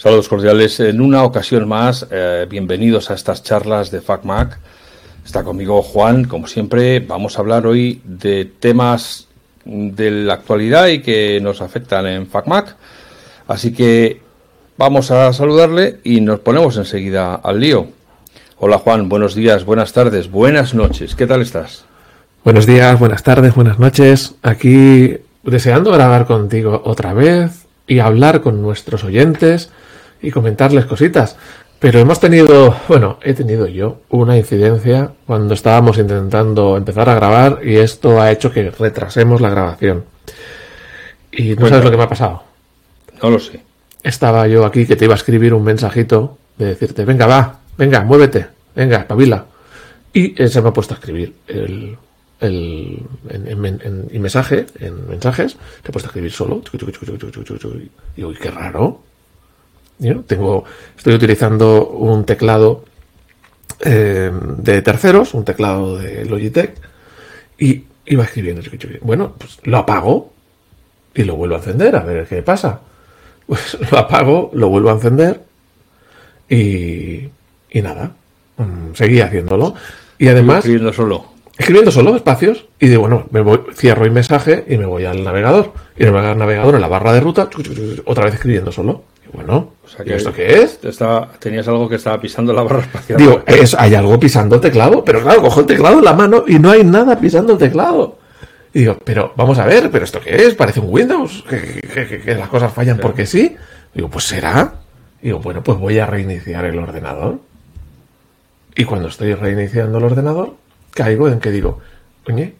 Saludos cordiales. En una ocasión más, eh, bienvenidos a estas charlas de FacMac. Está conmigo Juan, como siempre. Vamos a hablar hoy de temas de la actualidad y que nos afectan en FacMac. Así que vamos a saludarle y nos ponemos enseguida al lío. Hola Juan, buenos días, buenas tardes, buenas noches. ¿Qué tal estás? Buenos días, buenas tardes, buenas noches. Aquí deseando grabar contigo otra vez y hablar con nuestros oyentes y comentarles cositas. Pero hemos tenido, bueno, he tenido yo una incidencia cuando estábamos intentando empezar a grabar y esto ha hecho que retrasemos la grabación. Y no sabes lo que me ha pasado. No lo sé. Estaba yo aquí que te iba a escribir un mensajito de decirte, venga, va, venga, muévete, venga, espabila. Y se me ha puesto a escribir el, el en, mensaje, en mensajes, te he puesto a escribir solo. Y digo, qué raro. Tengo, estoy utilizando un teclado eh, de terceros, un teclado de Logitech, y iba escribiendo. Bueno, pues lo apago y lo vuelvo a encender, a ver qué pasa. Pues lo apago, lo vuelvo a encender y, y nada, mm, seguí haciéndolo. Y además... Escribiendo solo. Escribiendo solo espacios y digo, bueno, me voy, cierro el mensaje y me voy al navegador. Y en el navegador, en la barra de ruta, otra vez escribiendo solo. Bueno, ¿esto qué es? tenías algo que estaba pisando la barra espacial. Digo, es, hay algo pisando el teclado, pero claro, cojo el teclado en la mano y no hay nada pisando el teclado. Y digo, pero vamos a ver, ¿pero esto qué es? Parece un Windows, que, las cosas fallan porque sí. Digo, pues será. Digo, bueno, pues voy a reiniciar el ordenador. Y cuando estoy reiniciando el ordenador, caigo en que digo, oye,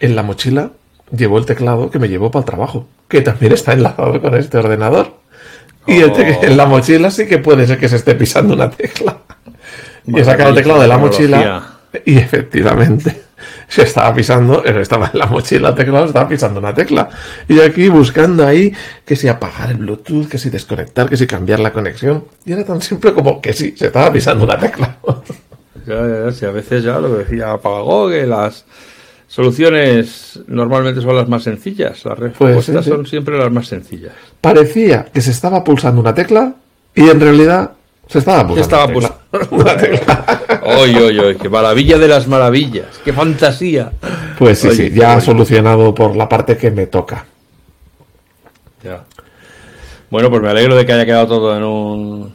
en la mochila llevo el teclado que me llevo para el trabajo, que también está enlazado con este ordenador. Y en la mochila sí que puede ser que se esté pisando una tecla. y he sacado el teclado de la mochila y efectivamente se estaba pisando, estaba en la mochila el teclado, estaba pisando una tecla. Y aquí buscando ahí que si apagar el Bluetooth, que si desconectar, que si cambiar la conexión. Y era tan simple como que sí, se estaba pisando una tecla. ya, ya, a veces ya lo decía Apagó, que las soluciones normalmente son las más sencillas, las pues respuestas son siempre las más sencillas. Parecía que se estaba pulsando una tecla y en realidad se estaba pulsando, estaba pulsando una tecla. oye, oye, oye, qué maravilla de las maravillas, qué fantasía. Pues sí, sí, ya ha solucionado por la parte que me toca. Ya. Bueno, pues me alegro de que haya quedado todo en un...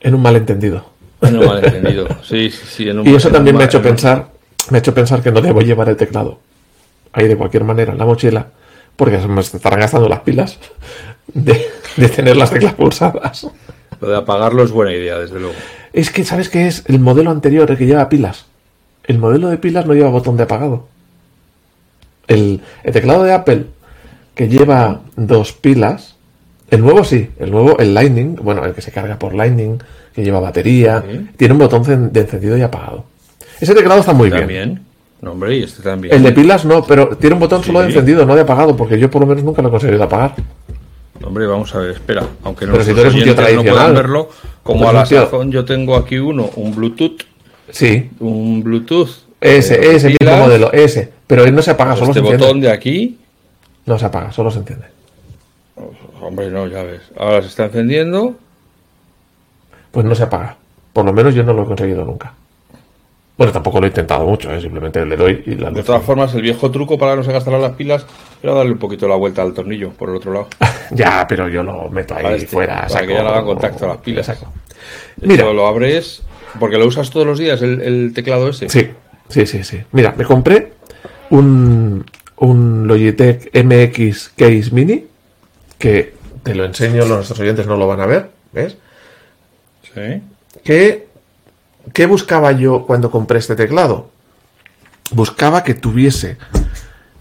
En un malentendido. En un malentendido, sí, sí, sí. En un, y eso también me ha hecho pensar me ha hecho pensar que no debo llevar el teclado ahí de cualquier manera en la mochila, porque se me estarán gastando las pilas de, tener las teclas pulsadas. Lo de apagarlo es buena idea, desde luego. Es que, ¿sabes qué es? El modelo anterior, el que lleva pilas. El modelo de pilas no lleva botón de apagado. El, teclado de Apple, que lleva dos pilas, el nuevo sí, el nuevo, el Lightning, bueno, el que se carga por Lightning, que lleva batería, tiene un botón de encendido y apagado. Ese teclado está muy bien. No, hombre, y este también. El de pilas no, pero tiene un botón solo de encendido, no de apagado, porque yo por lo menos nunca lo he conseguido apagar. Hombre, vamos a ver, espera. Aunque no, si tú eres un tío tradicional, no verlo, como a la sazón yo tengo aquí uno, un Bluetooth. Sí. Un Bluetooth. Ese, eh, ese mismo modelo, ese. Pero él no se apaga, solo este se enciende. botón de aquí. No se apaga, solo se enciende. Hombre, no, ya ves. Ahora se está encendiendo. Pues no se apaga. Por lo menos yo no lo he conseguido nunca. Bueno, tampoco lo he intentado mucho, ¿eh? simplemente le doy y la De todas formas, el viejo truco para no se gastar las pilas era darle un poquito la vuelta al tornillo por el otro lado. ya, pero yo lo meto ahí este, fuera. Para que ya le haga contacto a las pilas. Saco. Mira. lo abres, porque lo usas todos los días el, teclado ese. Sí, sí, sí, sí. Mira, me compré un, un Logitech MX Case Mini, que te lo enseño, nuestros oyentes no lo van a ver, ¿ves? Sí. Que ¿Qué buscaba yo cuando compré este teclado? Buscaba que tuviese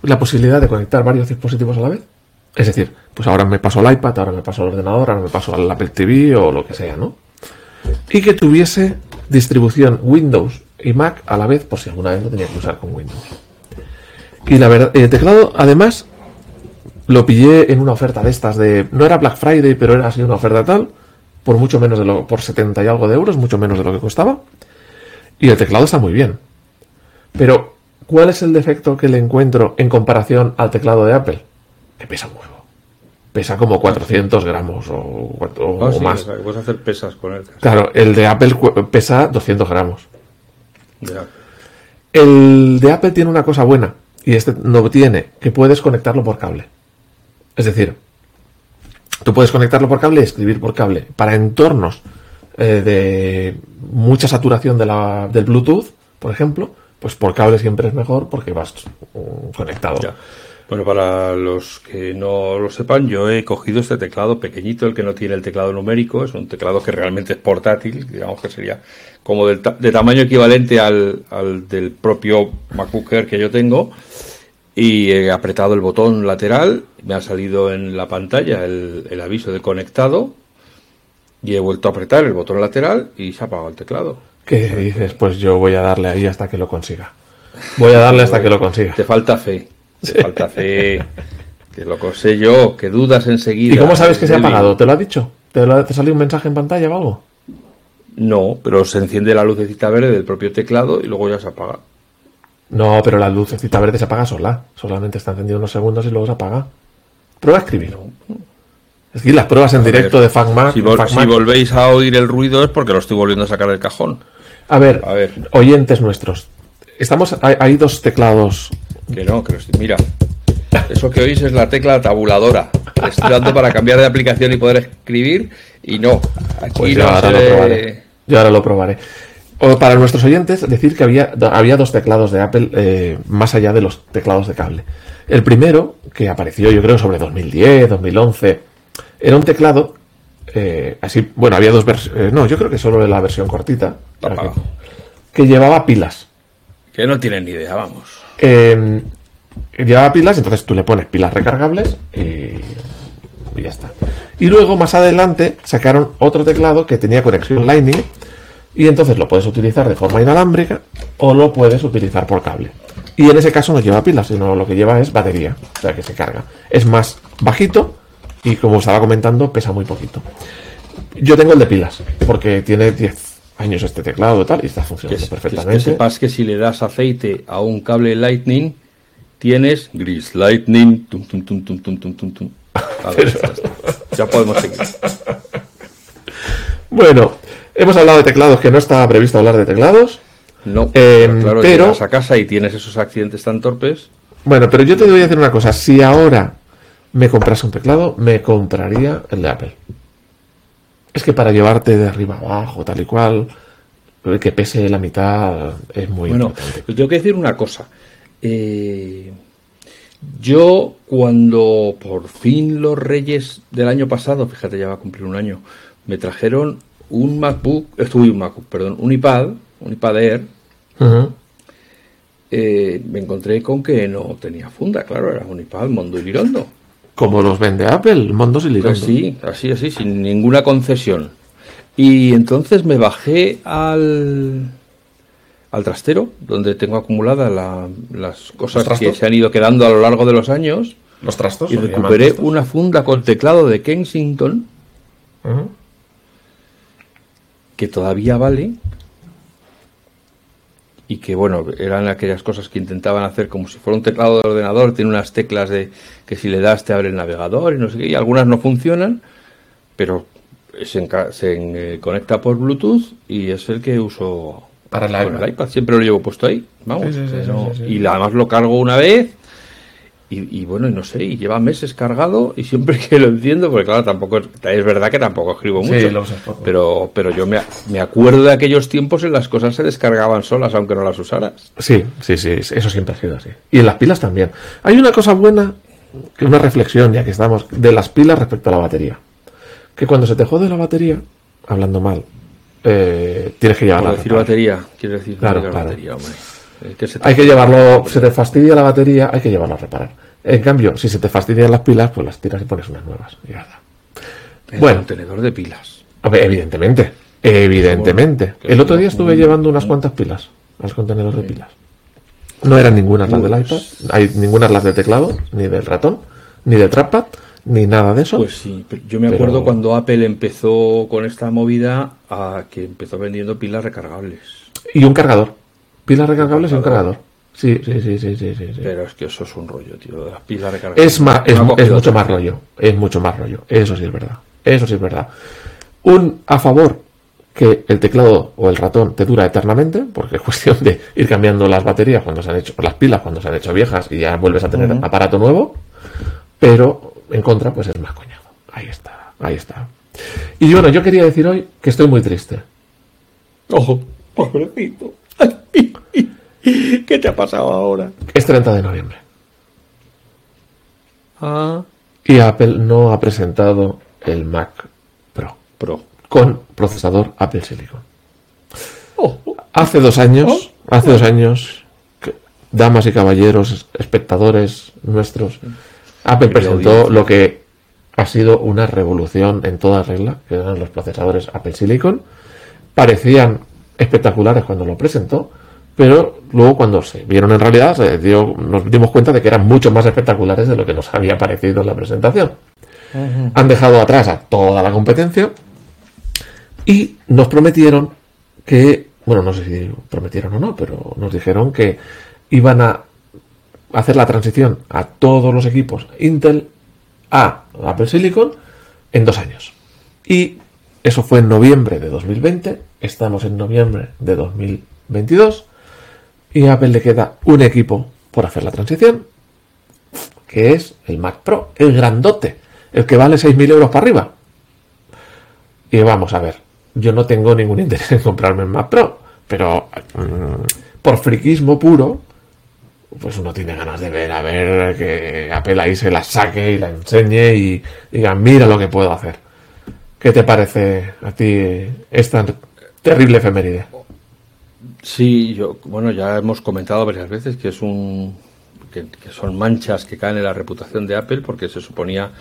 la posibilidad de conectar varios dispositivos a la vez. Es decir, pues ahora me paso al iPad, ahora me paso al ordenador, ahora me paso al Apple TV o lo que sea, ¿no? Y que tuviese distribución Windows y Mac a la vez, por si alguna vez no tenía que usar con Windows. Y la verdad, el teclado, además, lo pillé en una oferta de estas de. No era Black Friday, pero era así una oferta tal por mucho menos de lo, por 70 y algo de euros, mucho menos de lo que costaba. Y el teclado está muy bien. Pero, ¿cuál es el defecto que le encuentro en comparación al teclado de Apple? Que pesa un huevo. pesa como 400 gramos o, o- Ah, o más. o sea, que puedes hacer pesas con él. Claro, el de Apple pesa 200 gramos. El de Apple tiene una cosa buena, y este no tiene, que puedes conectarlo por cable. Es decir, tú puedes conectarlo por cable y escribir por cable. Para entornos eh, de mucha saturación de la, del Bluetooth, por ejemplo, pues por cable siempre es mejor porque vas mm, conectado. Ya. Bueno, para los que no lo sepan, yo he cogido este teclado pequeñito, el que no tiene el teclado numérico, es un teclado que realmente es portátil, digamos que sería como del ta- de tamaño equivalente al, al del propio MacBook Air que yo tengo, y he apretado el botón lateral, me ha salido en la pantalla el, el aviso de conectado, y he vuelto a apretar el botón lateral y se ha apagado el teclado. ¿Qué dices? Pues yo voy a darle ahí hasta que lo consiga. Voy a darle hasta que lo consiga. Te falta fe, te falta fe, que lo sé yo, que dudas enseguida. ¿Y cómo sabes que se ha apagado? ¿Te lo ha dicho? ¿Te, lo, te salió un mensaje en pantalla o algo? No, pero se enciende la lucecita verde del propio teclado y luego ya se apaga. No, pero la lucecita verde se apaga sola. Solamente está encendida unos segundos y luego se apaga. Prueba a escribir. Es que las pruebas en directo de FacMac. Si, vol- si volvéis a oír el ruido es porque lo estoy volviendo a sacar del cajón. a, ver, a ver. oyentes nuestros. Estamos, hay, hay dos teclados. Que no, que estoy- Mira, eso que oís es la tecla tabuladora. Estoy dando para cambiar de aplicación y poder escribir y no. Aquí Pues yo no ahora se lo probaré. Yo ahora lo probaré. O para nuestros oyentes, decir que había, había dos teclados de Apple eh, más allá de los teclados de cable. El primero, que apareció yo creo sobre 2010, 2011, era un teclado, eh, así, bueno, había dos versiones, no, yo creo que solo la versión cortita, Está apagado. que llevaba pilas. Que no tienen ni idea, vamos. Eh, llevaba pilas, entonces tú le pones pilas recargables y, y ya está. Y luego más adelante sacaron otro teclado que tenía conexión Lightning y entonces lo puedes utilizar de forma inalámbrica o lo puedes utilizar por cable. Y en ese caso no lleva pilas, sino lo que lleva es batería, o sea que se carga. Es más bajito y como estaba comentando pesa muy poquito. Yo tengo el de pilas porque tiene 10 años este teclado y tal y está funcionando que- que perfectamente. sepas que si le das aceite a un cable Lightning, tienes gris Lightning. Tum, tum, tum, tum, tum, tum, tum, ya está. Ya podemos seguir. Bueno, hemos hablado de teclados, que no estaba previsto hablar de teclados. No, Eh, pero claro, pero- llegas a casa y tienes esos accidentes tan torpes. Bueno, pero yo te voy a decir una cosa. Si ahora me comprase un teclado, me compraría el de Apple. Es que para llevarte de arriba abajo, tal y cual, que pese la mitad, es muy Bueno, importante. yo tengo que decir una cosa. Eh, yo cuando por fin los reyes del año pasado, fíjate, ya va a cumplir un año, me trajeron un MacBook, estuve un MacBook, perdón, un iPad, un iPad Air, eh, me encontré con que no tenía funda, claro, era un iPad Mondo y Lirondo. Como los vende Apple, Mondos y Lirondo. Pues sí, así, así, sin ninguna concesión. Y entonces me bajé al, al trastero, donde tengo acumuladas la- las cosas ¿Los que se han ido quedando a lo largo de los años, Los trastos. y recuperé trastos. una funda con teclado de Kensington. Que todavía vale, y que bueno, eran aquellas cosas que intentaban hacer como si fuera un teclado de ordenador, tiene unas teclas de que si le das te abre el navegador y no sé qué, y algunas no funcionan, pero se, se eh, conecta por Bluetooth y es el que uso Para el iPad. el iPad, siempre lo llevo puesto ahí, vamos, Sí, sí, sí, que no- sí, sí, sí. y además lo cargo una vez y, y bueno, y no sé, y lleva meses cargado y siempre que lo enciendo, porque claro, tampoco es, es verdad que tampoco escribo Sí, mucho, lo pero, pero yo me, me acuerdo de aquellos tiempos en las cosas se descargaban solas, aunque no las usaras. Sí, sí, sí, eso siempre ha sido así. Y en las pilas también. Hay una cosa buena, que una reflexión, ya que estamos, de las pilas respecto a la batería. Que cuando se te jode la batería, hablando mal, eh, tienes que llevarla. A decir batería, quiero decir Claro, la claro. batería, hombre. Es que se te- Hay que llevarlo, se te fastidia la batería, hay que llevarlo a reparar. En cambio, si se te fastidian las pilas, pues las tiras y pones unas nuevas. Y ya está. el bueno. contenedor de pilas. Evidentemente, evidentemente. El otro día estuve llevando unas cuantas pilas al contenedor de pilas. No eran ninguna las del iPad, hay ninguna las del teclado, ni del ratón, ni del trackpad, ni nada de eso. Pues sí, yo me Pero- acuerdo cuando Apple empezó con esta movida a que empezó vendiendo pilas recargables. Y un cargador. Pilas recargables y un cargador. Sí, sí, sí, sí, sí, sí. Pero es que eso es un rollo, tío. de Las pilas recargadas. Es, más, es, mucho más rollo. Es mucho más rollo. Eso sí es verdad. Eso sí es verdad. Un a favor que el teclado o el ratón te dura eternamente, porque es cuestión de ir cambiando las baterías cuando se han hecho, las pilas cuando se han hecho viejas y ya vuelves a tener aparato nuevo. Pero en contra, pues es más coñado. Ahí está, ahí está. Y bueno, yo quería decir hoy que estoy muy triste. Ojo, pobrecito. ¿Qué te ha pasado ahora? Es 30 de noviembre. Ah, Y Apple no ha presentado el Mac Pro pro. con procesador Apple Silicon. Oh, Hace dos años, hace dos años, que- damas y caballeros, espectadores nuestros, Apple presentó lo que ha sido una revolución en toda regla, que eran los procesadores Apple Silicon. Parecían espectaculares cuando lo presentó, pero luego cuando se vieron en realidad se dio- nos dimos cuenta de que eran mucho más espectaculares de lo que nos había parecido en la presentación. Han dejado atrás a toda la competencia y nos prometieron que, bueno, no sé si prometieron o no, pero nos dijeron que iban a hacer la transición a todos los equipos Intel a Apple Silicon en dos años. Y eso fue en noviembre de 2020, estamos en noviembre de 2022 y a Apple le queda un equipo por hacer la transición, que es el Mac Pro, el grandote, el que vale 6.000 euros para arriba. Y vamos a ver, yo no tengo ningún interés en comprarme el Mac Pro, pero mm, por friquismo puro, pues uno tiene ganas de ver, a ver que Apple ahí se la saque y la enseñe y diga, mira lo que puedo hacer. ¿Qué te parece a ti esta terrible efeméride? Sí, yo, bueno, ya hemos comentado varias veces que es un que, son manchas que caen en la reputación de Apple porque se suponía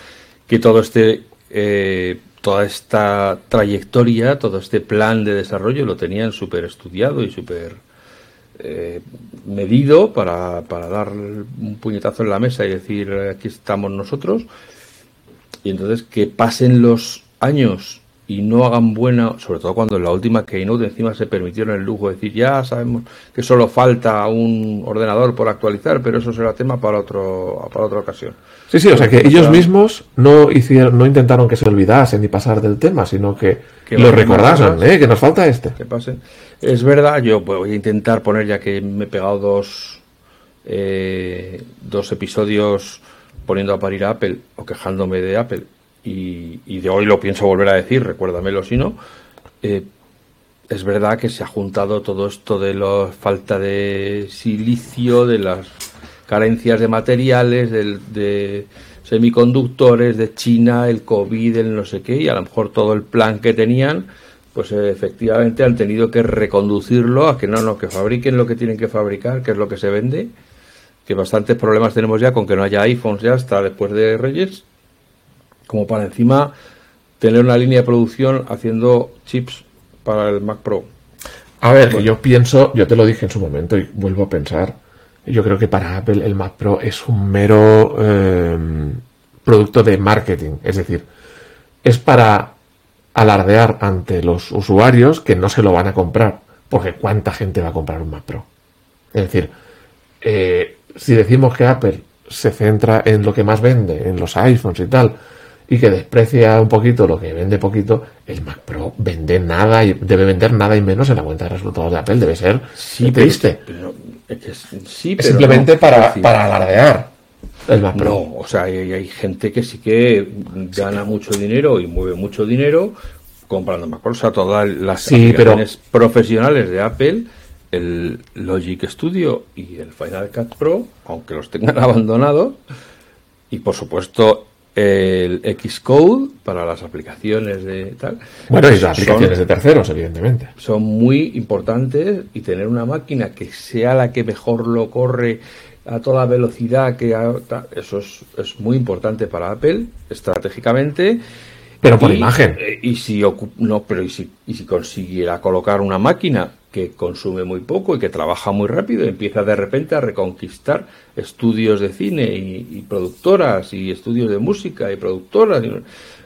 que todo este eh, toda esta trayectoria, todo este plan de desarrollo lo tenían súper estudiado y súper eh, medido para, para dar un puñetazo en la mesa y decir aquí estamos nosotros y entonces que pasen los años y no hagan buena, sobre todo cuando en la última Keynote encima se permitieron el lujo de decir ya sabemos que solo falta un ordenador por actualizar, pero eso será tema para otro para otra ocasión. Sí, sí, o sea que ellos mismos no hicieron, no intentaron que se olvidasen ni pasar del tema, sino que, Que lo más ¿eh? que nos falta este. que pasen. Es verdad, yo voy a intentar poner, ya que me he pegado dos, eh, dos episodios poniendo a parir a Apple o quejándome de Apple, y, y de hoy lo pienso volver a decir, recuérdamelo si no. eh, es verdad que se ha juntado todo esto de la falta de silicio, de las carencias de materiales, de semiconductores, de China, el COVID, el no sé qué, y a lo mejor todo el plan que tenían, pues eh, efectivamente han tenido que reconducirlo a que no, no, que fabriquen lo que tienen que fabricar, que es lo que se vende, que bastantes problemas tenemos ya con que no haya iPhones ya hasta después de Reyes, como para encima tener una línea de producción haciendo chips para el Mac Pro. A ver, yo pienso, yo te lo dije en su momento y vuelvo a pensar, yo creo que para Apple el Mac Pro es un mero eh, producto de marketing, es decir, es para alardear ante los usuarios que no se lo van a comprar, porque ¿cuánta gente va a comprar un Mac Pro? Es decir, eh, si decimos que Apple se centra en lo que más vende, en los iPhones y tal, y que desprecia un poquito lo que vende poquito, el Mac Pro vende nada y debe vender nada y menos en la cuenta de resultados de Apple, debe ser triste. Pero, es- sí, Es pero simplemente no, para, para alardear el Mac Pro. No, o sea, hay, hay gente que sí que gana mucho dinero y mueve mucho dinero comprando Mac Pro. O sea, todas las Sí, pero- profesionales de Apple, el Logic Studio y el Final Cut Pro, aunque los tengan abandonados, y por supuesto el Xcode para las aplicaciones de tal. Bueno, y son- las aplicaciones de terceros, evidentemente. son muy importantes y tener una máquina que sea la que mejor lo corre a toda velocidad que a- eso es, es muy importante para Apple estratégicamente Pero por Y, imagen. eh, y si no pero y si, y si consiguiera colocar una máquina que consume muy poco y que trabaja muy rápido empieza de repente a reconquistar estudios de cine y, productoras y estudios de música y productoras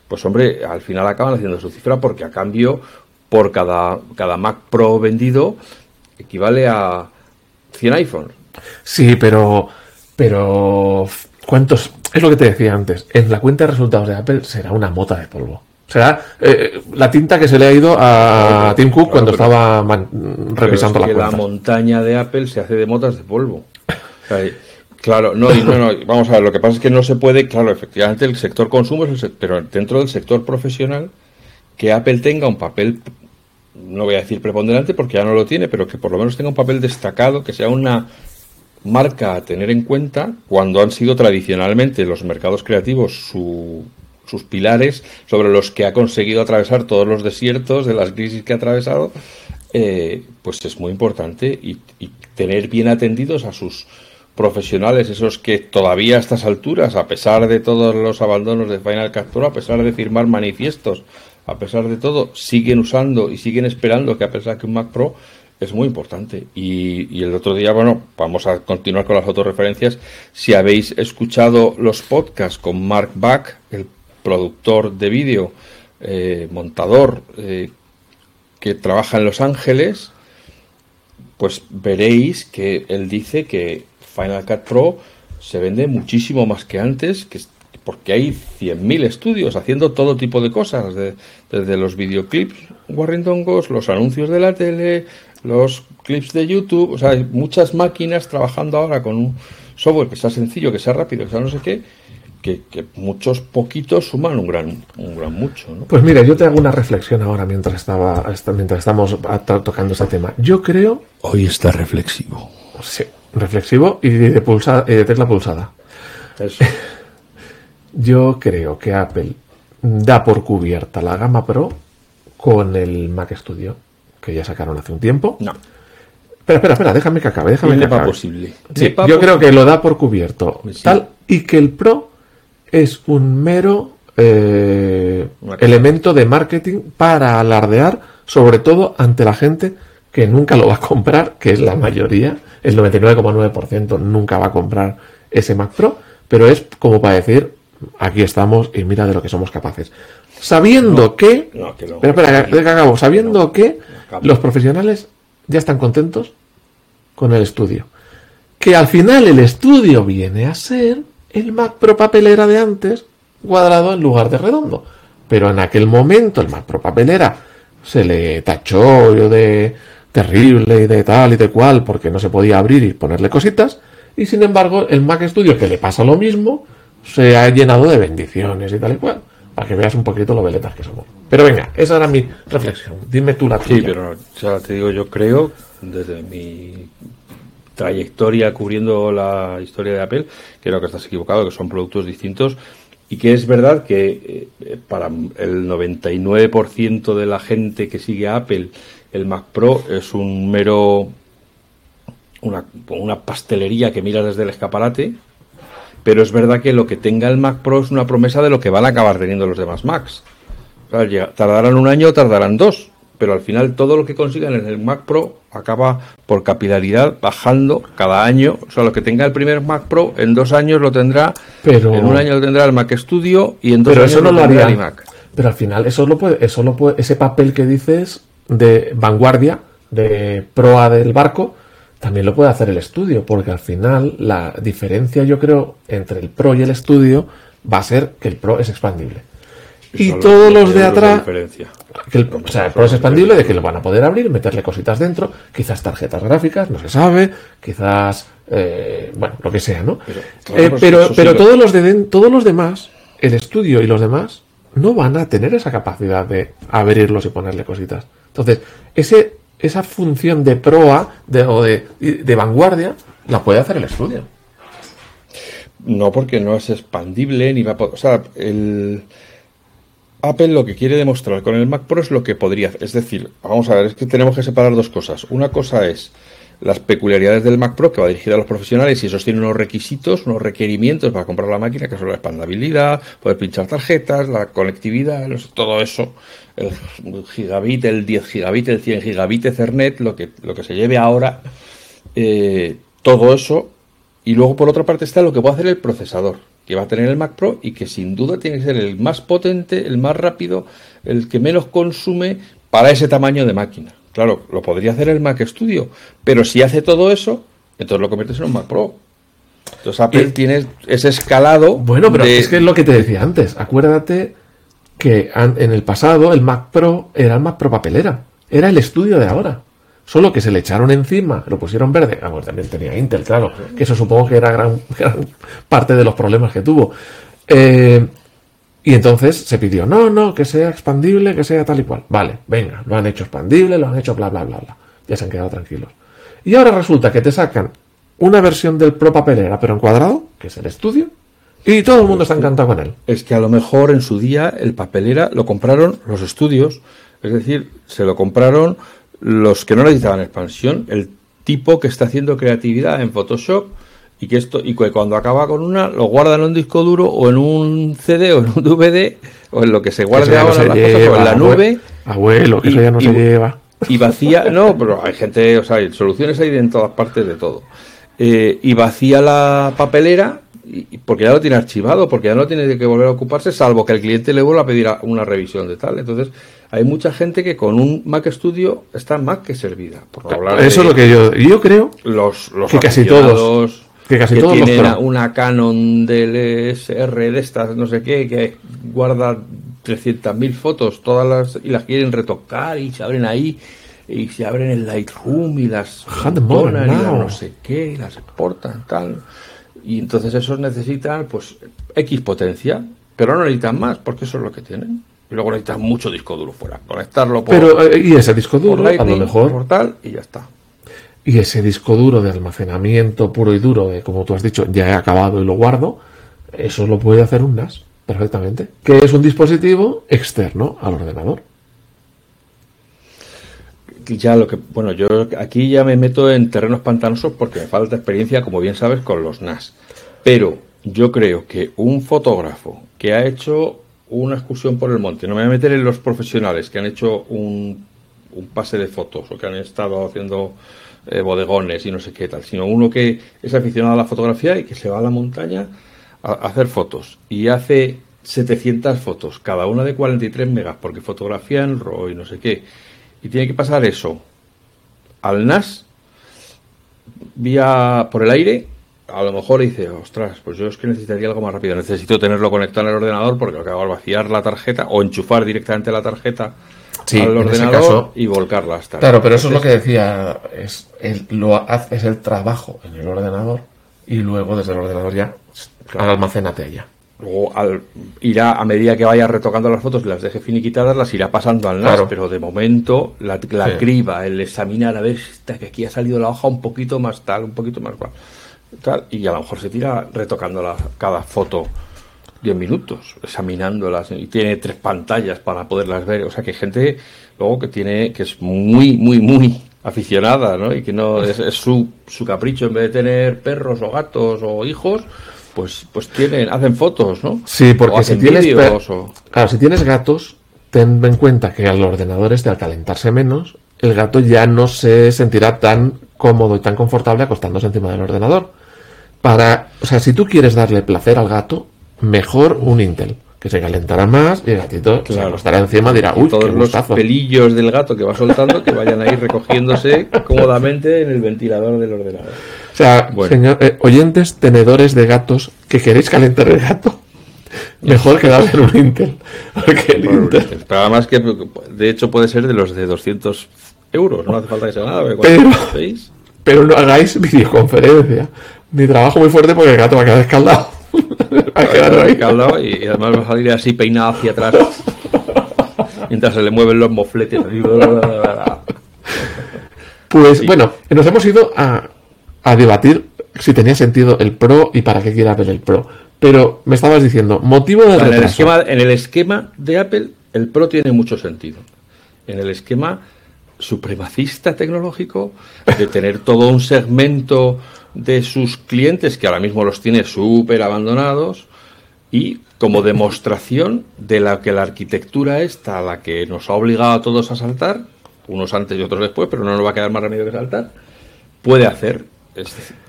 pues hombre al final acaban haciendo su cifra porque a cambio por cada cada Mac Pro vendido equivale a 100 iPhones Sí, pero. Pero. ¿Cuántos? Es lo que te decía antes. En la cuenta de resultados de Apple será una mota de polvo. Será eh, la tinta que se le ha ido a Tim Cook cuando estaba revisando la cuenta. La montaña de Apple se hace de motas de polvo. claro, no, no, no, vamos a ver, lo que pasa es que no se puede, claro, efectivamente el sector consumo es el pero dentro del sector profesional, que Apple tenga un papel, no voy a decir preponderante porque ya no lo tiene, pero que por lo menos tenga un papel destacado, que sea una marca a tener en cuenta cuando han sido tradicionalmente los mercados creativos su sus pilares sobre los que ha conseguido atravesar todos los desiertos de las crisis que ha atravesado, eh, pues es muy importante y, tener bien atendidos a sus profesionales, esos que todavía a estas alturas, a pesar de todos los abandonos de Final Pro, a pesar de firmar manifiestos, a pesar de todo, siguen usando y siguen esperando que a pesar que un Mac Pro es muy importante. Y, y, el otro día, bueno, vamos a continuar con las autorreferencias. Si habéis escuchado los podcasts con Mark Back, el productor de vídeo, eh, montador, eh, que trabaja en Los Ángeles, pues veréis que él dice que Final Cut Pro se vende muchísimo más que antes, que, porque hay 100.000 estudios haciendo todo tipo de cosas, desde los videoclips guarrindongos, los anuncios de la tele, los clips de YouTube, o sea, hay muchas máquinas trabajando ahora con un software que sea sencillo, que sea rápido, que sea no sé qué, que, muchos poquitos suman un gran, un gran mucho. Pues mira, yo te hago una reflexión ahora mientras estaba mientras estamos tocando ese tema. Yo creo. Hoy está reflexivo. Sí, reflexivo y de, pulsa, de tecla pulsada. yo creo que Apple da por cubierta la gama Pro con el Mac Studio que ya sacaron hace un tiempo. No. Espera, espera, espera, déjame que acabe, déjame que acabe. posible. Sí, yo creo que lo da por cubierto. Tal, y que el Pro es un mero eh, elemento de marketing para alardear, sobre todo ante la gente que nunca lo va a comprar, que es la mayoría, el 99,9% nunca va a comprar ese Mac Pro, pero es como para decir, aquí estamos y mira de lo que somos capaces. Sabiendo que, espera, sabiendo que los profesionales ya están contentos con el estudio. Que al final el estudio viene a ser el Mac Pro papelera de antes cuadrado en lugar de redondo. Pero en aquel momento el Mac Pro papelera se le tachó de terrible y de tal y de cual porque no se podía abrir y ponerle cositas. Y sin embargo, el Mac Studio, que le pasa lo mismo, se ha llenado de bendiciones y tal y cual. Para que veas un poquito lo veletas que somos. Pero venga, esa era mi reflexión. Dime tú la tuya. Sí, pero ya te digo, yo creo, desde mi trayectoria cubriendo la historia de Apple, creo que estás equivocado, que son productos distintos y que es verdad que eh, para el 99% de la gente que sigue a Apple, el Mac Pro es un mero una, pastelería que mira desde el escaparate, pero es verdad que lo que tenga el Mac Pro es una promesa de lo que van a acabar teniendo los demás Macs. tardarán un año, tardarán dos, pero al final todo lo que consigan en el Mac Pro acaba por capilaridad bajando cada año. O sea, lo que tenga el primer Mac Pro en dos años lo tendrá, pero... en un año lo tendrá el Mac Studio y en dos pero años eso no lo, tendrá el Mac. Pero al final eso lo puede, eso lo puede, ese papel que dices de vanguardia, de proa del barco, también lo puede hacer el estudio, porque al final la diferencia yo creo entre el Pro y el estudio va a ser que el Pro es expandible. Y todos los de atrás, que el, o sea, el Pro es expandible de que lo van a poder abrir, meterle cositas dentro, quizás tarjetas gráficas, no se sabe, quizás, eh, bueno, lo que sea, ¿no? Pero, pero, pero todos, los de, todos los demás, el estudio y los demás, no van a tener esa capacidad de abrirlos y ponerle cositas. Entonces, ese, esa función de proa de, o de, de vanguardia la puede hacer el estudio. No, porque no es expandible ni va a poder. O sea, el Apple lo que quiere demostrar con el Mac Pro es lo que podría. Es decir, vamos a ver, es que tenemos que separar dos cosas. Una cosa es las peculiaridades del Mac Pro que va dirigida a los profesionales y esos tienen unos requisitos, unos requerimientos para comprar la máquina, que son la expandabilidad, poder pinchar tarjetas, la conectividad, todo eso, el gigabit, el 10 gigabit, el 100 gigabit Ethernet, lo que, lo que se lleve ahora, eh, todo eso. Y luego por otra parte está lo que puede hacer el procesador que va a tener el Mac Pro y que sin duda tiene que ser el más potente, el más rápido, el que menos consume para ese tamaño de máquina. Claro, lo podría hacer el Mac Studio, pero si hace todo eso, entonces lo conviertes en un Mac Pro. Entonces Apple tiene ese escalado. Bueno, pero es que es lo que te decía antes. Acuérdate que en el pasado el Mac Pro era el Mac Pro papelera. Era el estudio de ahora. Solo que se le echaron encima, lo pusieron verde. Ah, también tenía Intel, claro. Que eso supongo que era gran, parte de los problemas que tuvo. Eh, y entonces se pidió, no, no, que sea expandible, que sea tal y cual. Vale, venga, lo han hecho expandible, lo han hecho bla, bla, bla, bla. Ya se han quedado tranquilos. Y ahora resulta que te sacan una versión del Pro Papelera, pero en cuadrado, que es el estudio, y todo el mundo está encantado con él. Es que a lo mejor en su día el Papelera lo compraron los estudios, es decir, se lo compraron los que no necesitaban expansión, el tipo que está haciendo creatividad en Photoshop y que esto y que cuando acaba con una lo guarda en un disco duro o en un CD o en un DVD o en lo que se guarde ahora las cosas, o en la nube. Abuelo, que eso ya no se lleva. Y vacía, no, pero hay gente, o sea, hay soluciones hay en todas partes de todo. Eh, y vacía la papelera y, porque ya lo tiene archivado, porque ya no tiene que volver a ocuparse, salvo que el cliente le vuelva a pedir una revisión de tal. Entonces, hay mucha gente que con un Mac Studio está más que servida. Por hablar Eso es lo que yo, yo creo. Los, los que casi todos. Que casi todos tienen una Canon DLSR de estas, no sé qué, que guarda 300.000 fotos, todas las, y las quieren retocar y se abren ahí y se abren en Lightroom y las montonan y no sé qué, y las exportan, tal. Y entonces esos necesitan, pues, X potencia, pero no necesitan más, porque eso es lo que tienen. Y luego necesitan mucho disco duro fuera. Conectarlo por. Pero, eh, y ese disco duro, a lo mejor. Y ya está. Y ese disco duro de almacenamiento puro y duro, de, como tú has dicho, ya he acabado y lo guardo, eso lo puede hacer un NAS perfectamente. Que es un dispositivo externo al ordenador ya lo que bueno yo aquí ya me meto en terrenos pantanosos porque me falta experiencia como bien sabes con los NAS pero yo creo que un fotógrafo que ha hecho una excursión por el monte. No me voy a meter en los profesionales que han hecho un, un pase de fotos o que han estado haciendo eh, bodegones y no sé qué tal sino uno que es aficionado a la fotografía y que se va a la montaña a, hacer fotos. Y hace 700 fotos cada una de 43 megas porque fotografía en RAW y no sé qué. Y tiene que pasar eso. Al NAS vía por el aire, a lo mejor dice, ostras, pues yo es que necesitaría algo más rápido, necesito tenerlo conectado en el ordenador porque acabo de vaciar la tarjeta o enchufar directamente la tarjeta al ordenador y volcarla hasta. Claro, pero eso es lo que decía, es el, lo es el trabajo en el ordenador y luego desde el ordenador ya almacénate allá. Luego al, irá, a medida que vaya retocando las fotos y las deje finiquitadas, las irá pasando al NAS, pero de momento la, la criba, el examinar a ver que aquí ha salido la hoja un poquito más tal, un poquito más cual, tal, y a lo mejor se tira retocando la, cada foto 10 minutos, examinándolas, y tiene tres pantallas para poderlas ver, o sea que hay gente luego que tiene, que es muy, muy, muy aficionada, ¿no? Y que no es, es su, su capricho en vez de tener perros o gatos o hijos, pues, pues tienen, hacen fotos, ¿no? Sí, porque si tienes, claro, si tienes gatos, ten en cuenta que al ordenador este, al calentarse menos, el gato ya no se sentirá tan cómodo y tan confortable acostándose encima del ordenador. Para, o sea, si tú quieres darle placer al gato, mejor un Intel que se calentará más y el gatito se acostará encima y dirá, uy, todos los pelillos del gato que va soltando que vayan a ir recogiéndose cómodamente en el ventilador del ordenador. O sea, señor, eh, oyentes, tenedores de gatos que queréis calentar el gato, mejor que darle un Intel. Porque el Intel... Pero además que, de hecho, puede ser de los de 200 euros, no hace falta que sea nada. Pero, pero no hagáis videoconferencia. Mi trabajo muy fuerte porque el gato va a quedar escaldado. va a quedar escaldado y, y, además va a salir así peinado hacia atrás. mientras se le mueven los mofletes. Pues bueno, nos hemos ido a, a debatir si tenía sentido el Pro y para qué quiere Apple el Pro. Pero me estabas diciendo, motivo de en el, esquema, en el esquema de Apple, el Pro tiene mucho sentido. En el esquema supremacista tecnológico, de tener todo un segmento de sus clientes que ahora mismo los tiene súper abandonados y como demostración de la que la arquitectura esta, la que nos ha obligado a todos a saltar, unos antes y otros después, pero no nos va a quedar más remedio que saltar, puede hacer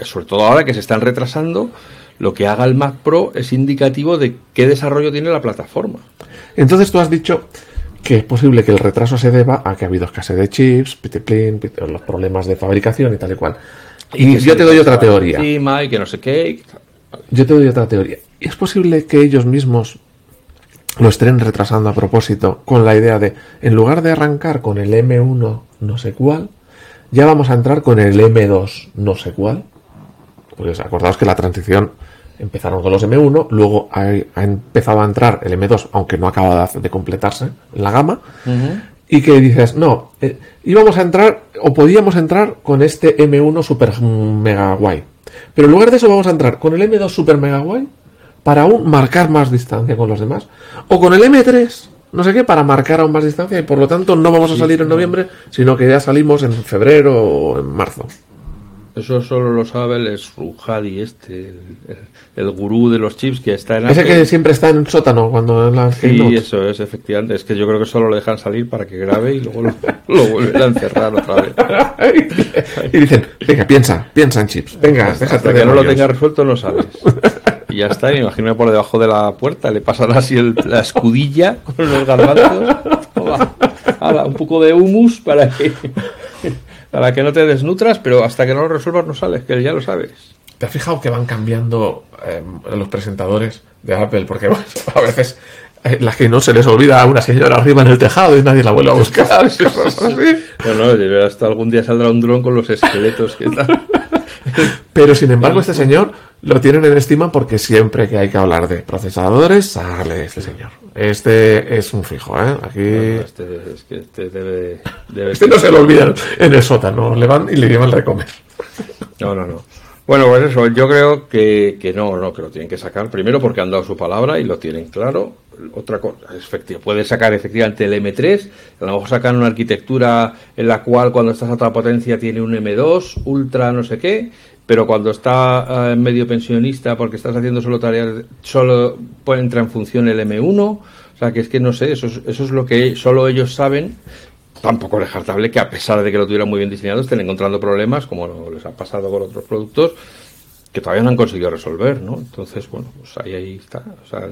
sobre todo ahora que se están retrasando, lo que haga el Mac Pro es indicativo de qué desarrollo tiene la plataforma. Entonces tú has dicho que es posible que el retraso se deba a que ha habido escasez de chips, los problemas de fabricación y tal y cual. Y, yo te doy otra teoría. encima y que no sé qué. Yo te doy otra teoría. ¿Es posible que ellos mismos lo estén retrasando a propósito con la idea de, en lugar de arrancar con el M1 no sé cuál, ya vamos a entrar con el M2 no sé cuál? Pues acordaos que la transición empezaron con los M1, luego ha, ha empezado a entrar el M2, aunque no acaba de, de completarse en la gama, y que dices, no, eh, íbamos a entrar, o podíamos entrar con este M1 super mega guay. Pero en lugar de eso vamos a entrar con el M2 super mega guay para aún marcar más distancia con los demás. O con el M3, no sé qué, para marcar aún más distancia y por lo tanto no vamos a salir en noviembre, sino que ya salimos en febrero o en marzo. Eso solo lo sabe el Sruhadi este, el, el- el gurú de los chips que está en Ese Apple. que siempre está en el sótano cuando en la Sí, keynote. eso es, efectivamente. Es que yo creo que solo lo dejan salir para que grabe y luego lo, lo vuelven a encerrar otra vez. y dicen, venga, piensa, piensa en chips. Venga, déjate Hasta de que no lo rollos". tenga resuelto no sales. Y ya está, y imagino por debajo de la puerta, le pasan así el- la escudilla con los garbanzos. Toma, ala, un poco de humus para que, para que no te desnutras, pero hasta que no lo resuelvas no sales, que ya lo sabes. ¿Te has fijado que van cambiando eh, los presentadores de Apple? Porque bueno, a veces eh, las que no se les olvida a una señora arriba en el tejado y nadie la vuelve a buscar. así. No, no, hasta algún día saldrá un dron con los esqueletos que tal. Pero sin embargo, este señor lo tienen en estima porque siempre que hay que hablar de procesadores, sale este señor. Este es un fijo, ¿eh? Aquí. Este, es que este debe, debe Este no se lo olvidan en el sótano, le van y le llevan de comer. No, no, no. Bueno, pues eso, yo creo que, que no, no, que lo tienen que sacar. Primero porque han dado su palabra y lo tienen claro. Otra cosa, efectivamente, puede sacar efectivamente el M3, a lo mejor sacan una arquitectura en la cual cuando estás a toda potencia tiene un M2, ultra no sé qué, pero cuando está eh, medio pensionista porque estás haciendo solo tareas, solo entra en función el M1. O sea, que es que no sé, eso es, eso es lo que solo ellos saben tampoco es descartable que a pesar de que lo tuvieran muy bien diseñado estén encontrando problemas como les ha pasado con otros productos que todavía no han conseguido resolver, ¿no? Entonces, bueno, pues ahí, ahí está. O sea,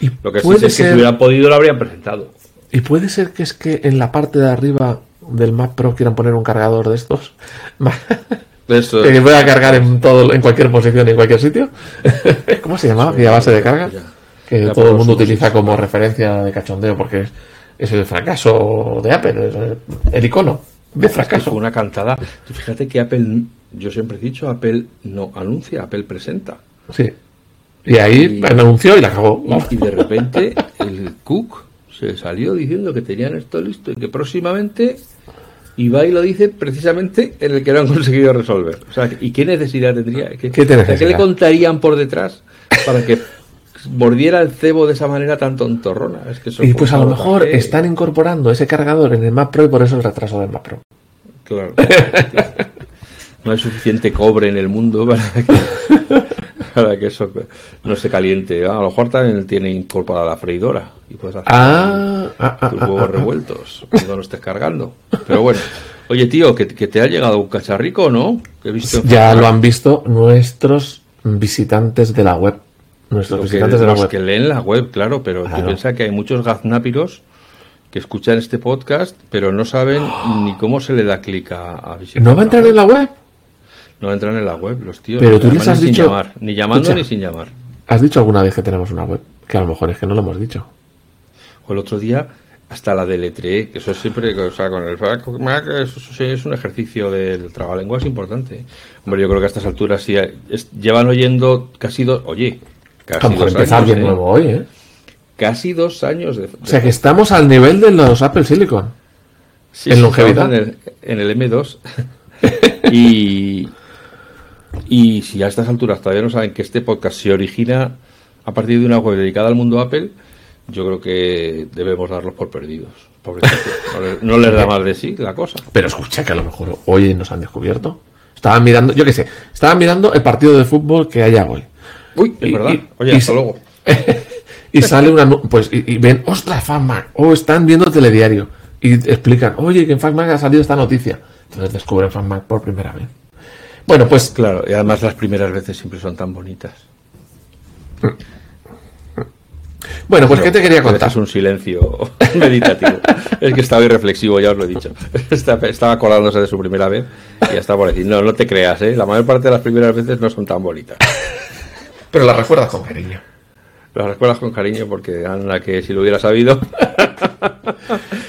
Y lo que sí puede sé es que ser- si hubieran podido lo habrían presentado. Y puede ser que es que en la parte de arriba del Mac Pro quieran poner un cargador de estos. Eso, que pueda cargar en todo, en cualquier posición, en cualquier sitio. ¿Cómo se llamaba? Aquella base de carga. Que Ya todo el mundo utiliza como referencia de cachondeo porque es, el fracaso de Apple, el, el icono de fracaso. una cantada. Fíjate que Apple, yo siempre he dicho, Apple no anuncia, Apple presenta. Sí. Y ahí Y- anunció y la cagó. Y, y de repente el Cook se salió diciendo que tenían esto listo y que próximamente iba y lo dice precisamente en el que no han conseguido resolver. O sea, ¿y qué necesidad tendría? ¿Qué, ¿Qué te necesidad? le contarían por detrás para que mordiera el cebo de esa manera tan tontorrona? Es que Y pues a lo mejor están incorporando ese cargador en el Mac Pro y por eso el retraso del Mac Pro. Claro. No hay suficiente cobre en el mundo para que, para que eso no se caliente. A lo mejor también tiene incorporada la freidora y puedes hacer Ah, ah, ah, tus ah, huevos ah. revueltos cuando lo estés cargando. Pero bueno, oye tío, que, que te ha llegado un cacharrico, ¿no? Que he visto Ya lo han visto nuestros visitantes de la web. Nuestros Lo que- visitantes de la los web. que leen la web, claro, pero Claro. que hay muchos gaznápiros que escuchan este podcast, pero no saben ni cómo se le da clic a, a visitar. ¿No va a entrar en la web? No entran en la web los tíos. Pero tú les has dicho- llamar, ni llamando Escucha. ni sin llamar. ¿Has dicho alguna vez que tenemos una web? Que a lo mejor es que no lo hemos dicho. O el otro día hasta la deletré, que eso es siempre, o sea, con el eso es un ejercicio del trabalenguas importante. Hombre, yo creo que a estas alturas sí es- llevan oyendo casi dos, oye, A lo casi mejor dos años, ¿eh? nuevo hoy, ¿eh? Casi dos años de, O sea que estamos al nivel de los Apple Silicon. Sí, en longevidad. En el, en el M2. y, y si a estas alturas todavía no saben que este podcast se origina a partir de una web dedicada al mundo Apple, yo creo que debemos darlos por perdidos. No, les- no les da más de sí la cosa. Pero escucha que a lo mejor hoy nos han descubierto. Estaban mirando, yo qué sé, estaban mirando el partido de fútbol que haya hoy. Uy, es Y- verdad. Oye, y hasta luego. y sale una pues y, ven, ostras, FanMac, o están viendo telediario y explican, oye, que en FanMac ha salido esta noticia. Entonces descubren FanMac por primera vez. Bueno, pues Claro, y además las primeras veces siempre son tan bonitas. Bueno, pues ¿qué te quería contar? Es un silencio meditativo. es que estaba irreflexivo, ya os lo he dicho. Estaba acordándose de su primera vez y ya está por decir, no, no te creas, ¿eh? la mayor parte de las primeras veces no son tan bonitas. Pero las recuerdas con cariño. Las recuerdas con cariño porque la que si lo hubiera sabido,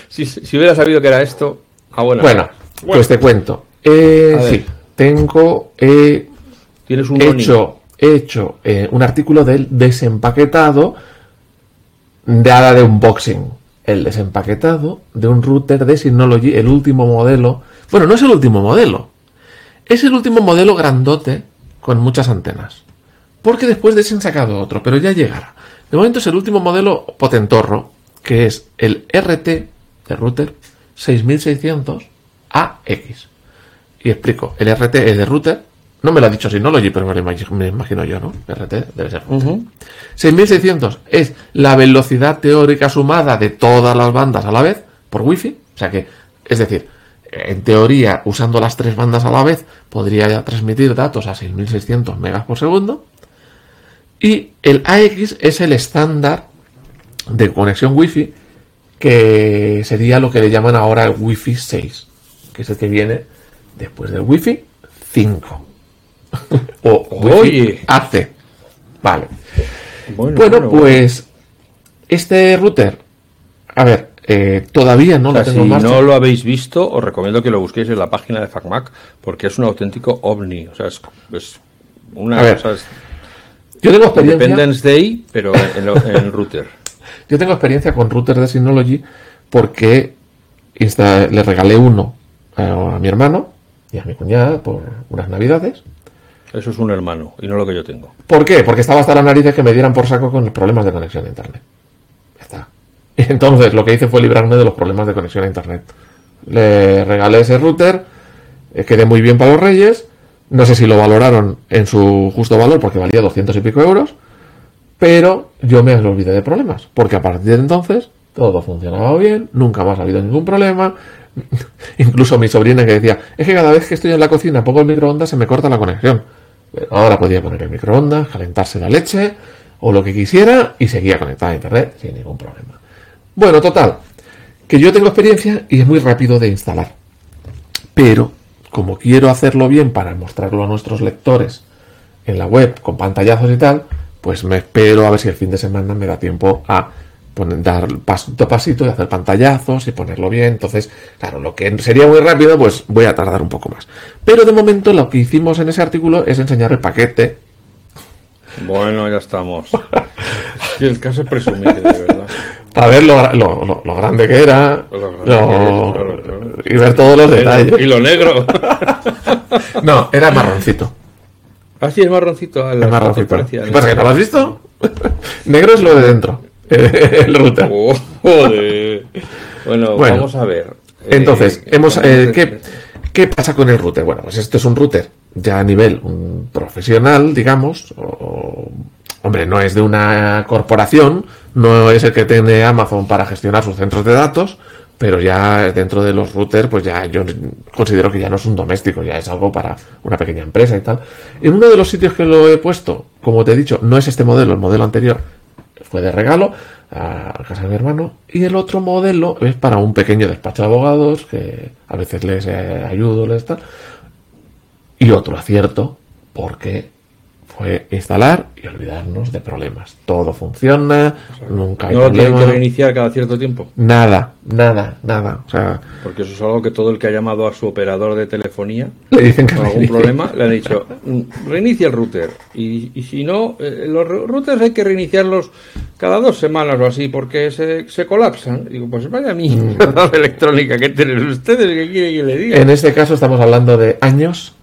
si, hubiera sabido que era esto, ah, bueno, bueno, pues te cuento. Eh, sí, tengo, ¿Tienes un hecho, he hecho eh, un artículo del desempaquetado de Ada de unboxing. El desempaquetado de un router de Synology, el último modelo. Bueno, no es el último modelo. Es el último modelo grandote con muchas antenas. Porque después de ese han sacado otro, pero ya llegará. De momento es el último modelo potentorro, que es el RT de router 6600 AX. Y explico, el RT es de router no me lo ha dicho Synology, pero me lo imagino, yo, ¿no? RT debe ser. 6600 es la velocidad teórica sumada de todas las bandas a la vez por Wi-Fi. O sea que, es decir, en teoría, usando las tres bandas a la vez, podría transmitir datos a 6600 megas por segundo. Y el AX es el estándar de conexión Wi-Fi, que sería lo que le llaman ahora el Wi-Fi 6, que es el que viene después del Wi-Fi 5 o hoy hace. Vale. Bueno, pues este router, a ver, eh, todavía no lo tengo Si no lo habéis visto, os recomiendo que lo busquéis en la página de FacMac porque es un auténtico ovni. O sea, es, una cosa. yo tengo experiencia. Independence Day, pero en, el router. Yo tengo experiencia con routers de Synology porque le regalé uno a mi hermano y a mi cuñada por unas navidades eso es un hermano y no lo que yo tengo. ¿Por qué? Porque estaba hasta la nariz que me dieran por saco con los problemas de conexión a internet. Ya está. Entonces lo que hice fue librarme de los problemas de conexión a internet. Le regalé ese router, eh, quedé muy bien para los reyes. No sé si lo valoraron en su justo valor porque valía 200 y pico euros. Pero yo me olvidé de problemas. Porque a partir de entonces todo funcionaba bien, nunca más ha habido ningún problema. Incluso mi sobrina que decía, es que cada vez que estoy en la cocina pongo el microondas se me corta la conexión ahora podía poner el microondas, calentarse la leche o lo que quisiera y seguía conectada a internet sin ningún problema. Bueno, total, que yo tengo experiencia y es muy rápido de instalar. Pero, como quiero hacerlo bien para mostrarlo a nuestros lectores en la web con pantallazos y tal, pues me espero a ver si el fin de semana me da tiempo a dar pasito a pasito y hacer pantallazos y ponerlo bien. Entonces, claro, lo que sería muy rápido, pues voy a tardar un poco más. Pero de momento lo que hicimos en ese artículo es enseñar el paquete. Bueno, ya estamos. el caso es presumir, de verdad. Para ver lo, grande que era. Y ver todos los detalles. Y lo negro. no, era marroncito. Ah, sí, es marroncito. El marroncito. ¿Qué pasa, que no lo has visto? negro es lo de dentro. el router. Oh, bueno, vamos a ver. Entonces, eh, hemos, eh, ¿qué, ¿qué, pasa con el router? Bueno, pues este es un router ya a nivel profesional, digamos. hombre, no es de una corporación, no es el que tiene Amazon para gestionar sus centros de datos, pero ya dentro de los routers, pues ya yo considero que ya no es un doméstico, ya es algo para una pequeña empresa y tal. En uno de los sitios que lo he puesto, como te he dicho, no es este modelo, el modelo anterior, fue de regalo a casa de mi hermano. Y el otro modelo es para un pequeño despacho de abogados que a veces les eh, ayudo, les tal. Y otro acierto, porque fue instalar y olvidarnos de problemas. Todo funciona, nunca hay ¿No problema. que reiniciar cada cierto tiempo? Nada, nada, nada. O sea, Porque eso es algo que todo el que ha llamado a su operador de telefonía le dicen que con algún problema le han dicho mm, reinicia el router. Y, y si no, eh, los routers hay que reiniciarlos cada dos semanas o así porque se, se colapsan. Digo, pues vaya mierda mm. electrónica que tienen ustedes, que quiere que le diga? En este caso estamos hablando de años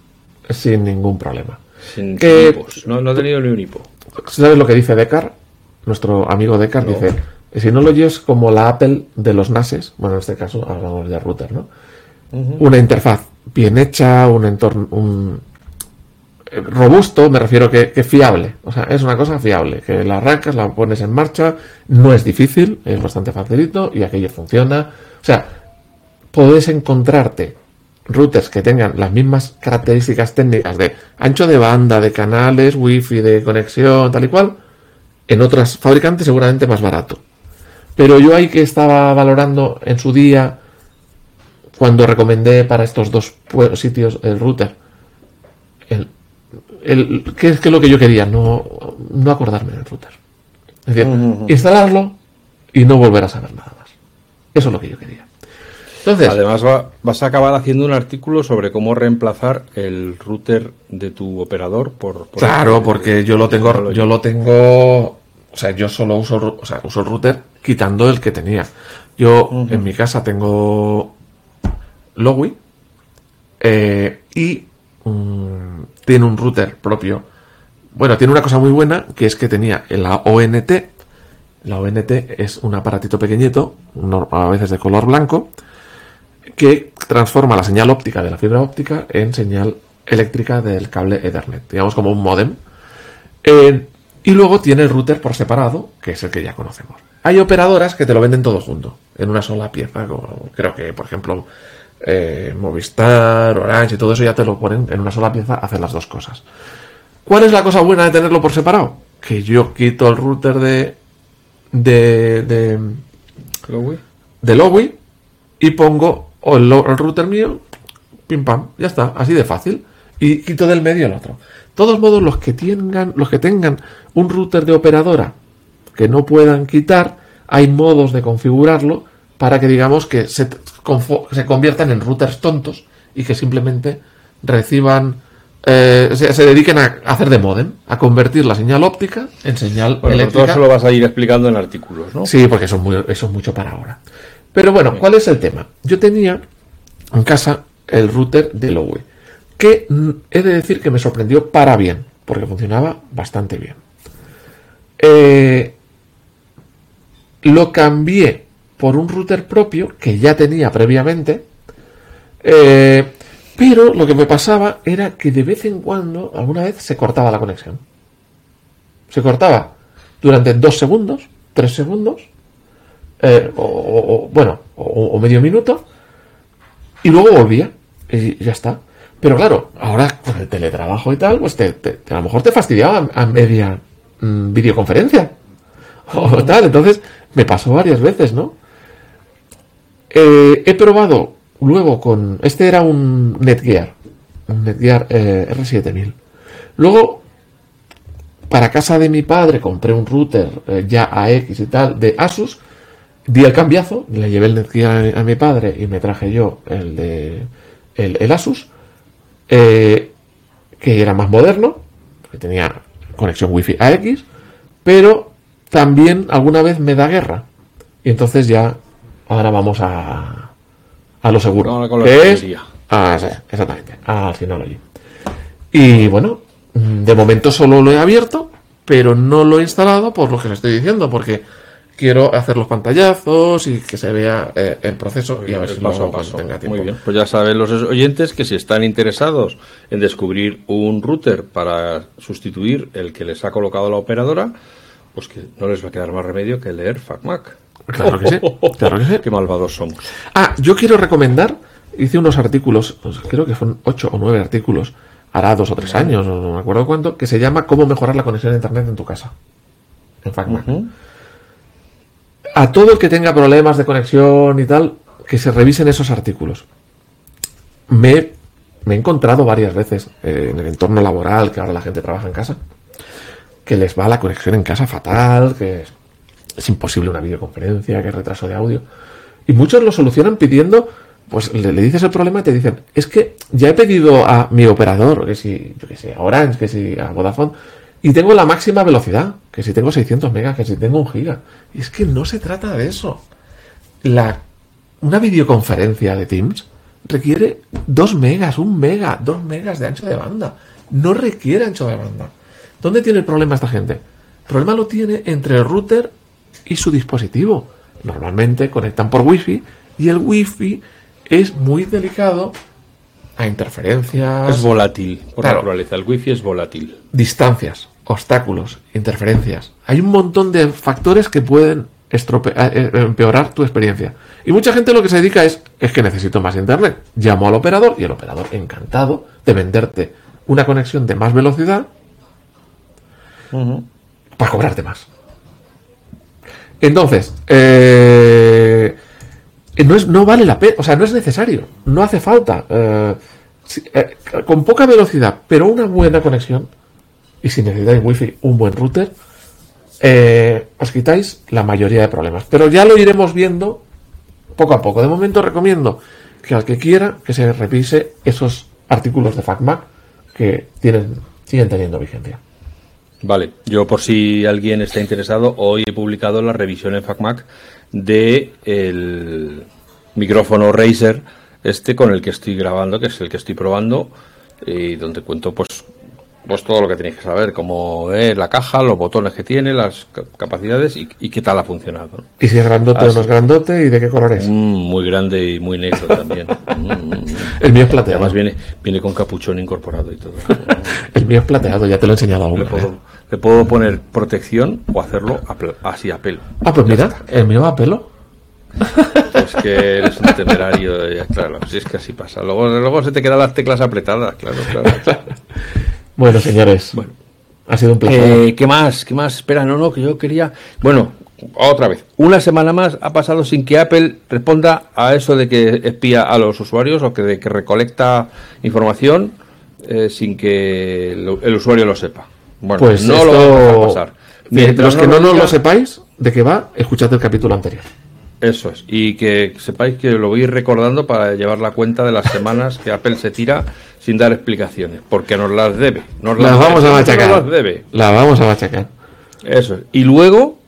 sin ningún problema. Sin que, no, no, ha tenido ni un hipo. ¿Sabes lo que dice Decar? Nuestro amigo Decar dice, si no lo lleves como la Apple de los NASes, bueno, en este caso hablamos de router, ¿no? Una interfaz bien hecha, un entorno, un eh, robusto, me refiero que, que, fiable. O sea, es una cosa fiable, que la arrancas, la pones en marcha, no es difícil, es bastante facilito y aquello funciona. O sea, puedes encontrarte routers que tengan las mismas características técnicas de ancho de banda, de canales, wifi, de conexión, tal y cual, en otras fabricantes seguramente más barato. Pero yo ahí que estaba valorando en su día, cuando recomendé para estos dos sitios el router, el, el, ¿qué es lo que yo quería? No, no acordarme del router. Es decir, instalarlo y no volver a saber nada más. Eso es lo que yo quería. Entonces, Además vas a acabar haciendo un artículo sobre cómo reemplazar el router de tu operador por... claro, porque yo lo tengo, yo lo tengo, o sea, yo solo uso, o sea, uso el router quitando el que tenía. Yo en mi casa tengo Lowy eh, y mm, tiene un router propio. Bueno, tiene una cosa muy buena que es que tenía la ONT. La ONT es un aparatito pequeñito, a veces de color blanco, que transforma la señal óptica de la fibra óptica en señal eléctrica del cable Ethernet, digamos como un modem. Eh, y luego tiene el router por separado, que es el que ya conocemos. Hay operadoras que te lo venden todo junto, en una sola pieza. creo que, por ejemplo, eh, Movistar, Orange y todo eso ya te lo ponen en una sola pieza, hacer las dos cosas. ¿Cuál es la cosa buena de tenerlo por separado? Que yo quito el router de. de. de. de Lowy y pongo o el, router mío, pim pam, ya está, así de fácil. Y quito del medio el otro. Todos modos, los que tengan, los que tengan un router de operadora que no puedan quitar, hay modos de configurarlo para que digamos que se, se conviertan en routers tontos y que simplemente reciban eh, se, dediquen a hacer de modem, a convertir la señal óptica en señal eléctrica. Todo eso lo vas a ir explicando en artículos, ¿no? Sí, porque eso es, muy, eso es mucho para ahora. Pero bueno, ¿cuál es el tema? Yo tenía en casa el router de Lowe, que he de decir que me sorprendió para bien, porque funcionaba bastante bien. Eh, lo cambié por un router propio que ya tenía previamente, eh, pero lo que me pasaba era que de vez en cuando, alguna vez, se cortaba la conexión. Se cortaba durante dos segundos, tres segundos, eh, o, bueno, o, medio minuto, y luego volvía, y ya está. Pero claro, ahora con el teletrabajo y tal, pues te, a lo mejor te fastidiaba a media mm, videoconferencia. O tal, entonces me pasó varias veces, ¿no? Eh, he probado luego con. Este era un Netgear, un Netgear eh, R7000. Luego, para casa de mi padre, compré un router ya AX y tal de Asus Di el cambiazo, le llevé el Netgear a, mi padre y me traje yo el de el, Asus, eh, que era más moderno, que tenía conexión Wi-Fi AX, pero también alguna vez me da guerra. Y entonces ya, ahora vamos a, a lo seguro. que es, ah, exactamente, al Synology. Y bueno, de momento solo lo he abierto, pero no lo he instalado por lo que le estoy diciendo, porque quiero hacer los pantallazos y que se vea eh, el proceso y a ver si paso a paso. tenga tiempo. Muy bien, pues ya saben los oyentes que si están interesados en descubrir un router para sustituir el que les ha colocado la operadora, pues que no les va a quedar más remedio que leer FacMac. Claro que sí, claro que sí. Qué malvados somos. Ah, yo quiero recomendar, hice unos artículos, pues creo que son ocho o nueve artículos, hará dos o tres años, no me acuerdo cuánto, que se llama Cómo mejorar la conexión a Internet en tu casa. En FacMac a todo el que tenga problemas de conexión y tal, que se revisen esos artículos. Me, he encontrado varias veces eh, en el entorno laboral, que ahora la gente trabaja en casa, que les va la conexión en casa fatal, que es, imposible una videoconferencia, que es retraso de audio. Y muchos lo solucionan pidiendo, pues le, dices el problema y te dicen, es que ya he pedido a mi operador, que si, yo que sé, a Orange, que si a Vodafone, y tengo la máxima velocidad, que si tengo 600 megas, que si tengo un giga. Y es que no se trata de eso. La, una videoconferencia de Teams requiere 2 megas, 1 mega, 2 megas de ancho de banda. No requiere ancho de banda. ¿Dónde tiene el problema esta gente? El problema lo tiene entre el router y su dispositivo. Normalmente conectan por wifi y el wifi es muy delicado a interferencias. Es volátil, por naturaleza. El wifi es volátil. Distancias, obstáculos, interferencias. Hay un montón de factores que pueden eh, eh, empeorar tu experiencia. Y mucha gente lo que se dedica es, es que necesito más internet. Llamo al operador y el operador encantado de venderte una conexión de más velocidad para cobrarte más. Entonces, eh, no, es, no vale la pena, o sea, no es necesario, no hace falta. Eh, eh, con poca velocidad, pero una buena conexión, y si necesitáis wifi, un buen router, os quitáis la mayoría de problemas. Pero ya lo iremos viendo poco a poco. De momento recomiendo que al que quiera que se revise esos artículos de FacMac que tienen, siguen teniendo vigencia. Vale, yo por si alguien está interesado, hoy he publicado la revisión en FacMac de el micrófono Razer este con el que estoy grabando, que es el que estoy probando y donde cuento pues pues todo lo que tenéis que saber, cómo es la caja, los botones que tiene, las capacidades y, qué tal ha funcionado. ¿Y si es grandote o no es grandote y de qué color es? Mm, muy grande y muy negro también. Mm, mm, el mío es plateado. Además viene, viene con capuchón incorporado y todo. el mío es plateado, ya te lo he enseñado aún. Le puedo, le puedo poner protección o hacerlo así a pelo. Ah, pues mira, el mío va a pelo. Es que eres un temerario, claro, si es que así pasa. Luego, luego se te quedan las teclas apretadas, claro, claro. Bueno, señores. Bueno. Ha sido un placer. Eh, ¿Qué más? ¿Qué más? Espera, no, no, que yo quería. Bueno, otra vez. Una semana más ha pasado sin que Apple responda a eso de que espía a los usuarios o que de que recolecta información eh, sin que el, usuario lo sepa. Bueno, pues no lo va a pasar. Mientras los que no, lo sepáis de qué va, escuchad el capítulo anterior. Eso es. Y que sepáis que lo voy a ir recordando para llevar la cuenta de las semanas que Apple se tira sin dar explicaciones, porque nos las debe. Nos las, vamos a machacar. Las debe. La vamos a machacar. Eso. Y luego,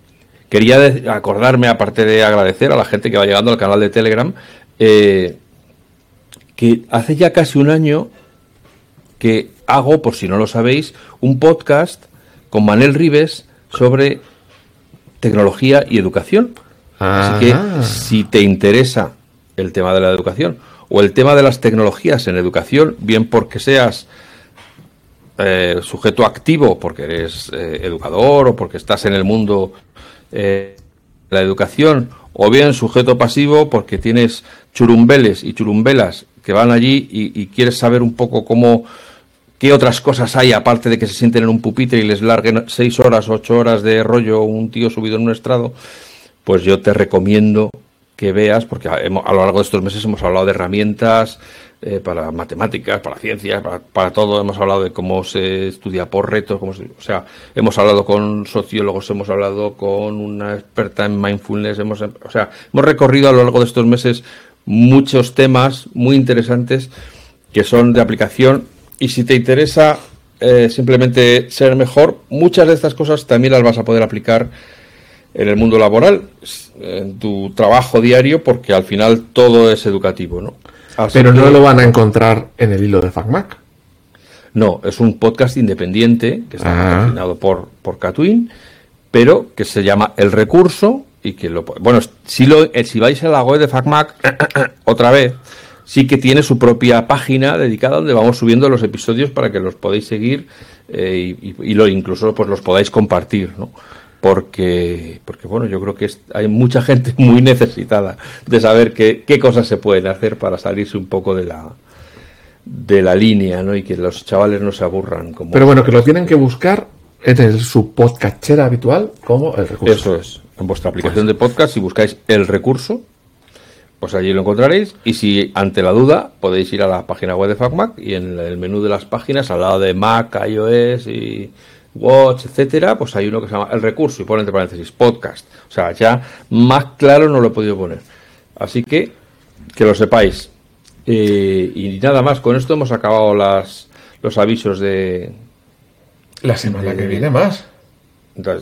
quería acordarme, aparte de agradecer a la gente que va llegando al canal de Telegram, eh, que hace ya casi un año que hago, por si no lo sabéis, un podcast con Manel Rives sobre tecnología y educación. Así que si te interesa el tema de la educación o el tema de las tecnologías en educación, bien porque seas eh, sujeto activo, porque eres eh, educador o porque estás en el mundo de eh, la educación, o bien sujeto pasivo porque tienes churumbeles y churumbelas que van allí y, quieres saber un poco cómo qué otras cosas hay aparte de que se sienten en un pupitre y les larguen seis horas, ocho horas de rollo un tío subido en un estrado, pues yo te recomiendo que veas, porque a, lo largo de estos meses hemos hablado de herramientas eh, para matemáticas, para ciencias, para, todo. Hemos hablado de cómo se estudia por retos, cómo o sea, hemos hablado con sociólogos, hemos hablado con una experta en mindfulness, hemos, o sea, hemos recorrido a lo largo de estos meses muchos temas muy interesantes que son de aplicación y si te interesa eh, simplemente ser mejor, muchas de estas cosas también las vas a poder aplicar en el mundo laboral, en tu trabajo diario, porque al final todo es educativo, ¿no? Pero no lo van a encontrar en el hilo de FacMac. No, es un podcast independiente que está ah. patrocinado por, por Catwin, pero que se llama El Recurso y que lo bueno si lo eh, si vais a la web de FacMac otra vez sí que tiene su propia página dedicada donde vamos subiendo los episodios para que los podáis seguir eh, y, y, lo incluso pues los podáis compartir ¿no? Porque, porque bueno, yo creo que hay mucha gente muy necesitada de saber qué, qué cosas se pueden hacer para salirse un poco de la de la línea, ¿no? Y que los chavales no se aburran. Como Pero bueno, que lo tienen que buscar en su podcastera habitual como el recurso. Eso es. En vuestra aplicación de podcast, si buscáis el recurso, pues allí lo encontraréis. Y si ante la duda, podéis ir a la página web de FacMac y en el menú de las páginas, al lado de Mac, iOS y Watch, etcétera, pues hay uno que se llama el recurso y pone entre paréntesis podcast. O sea, ya más claro no lo he podido poner. Así que que lo sepáis. Eh, y nada más, con esto hemos acabado las, los avisos de. La semana que viene más.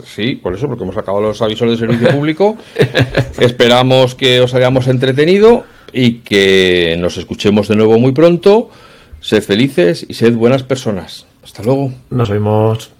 Sí, por eso, porque hemos acabado los avisos de servicio público. Esperamos que os hayamos entretenido y que nos escuchemos de nuevo muy pronto. Sed felices y sed buenas personas. Hasta luego. Nos vemos.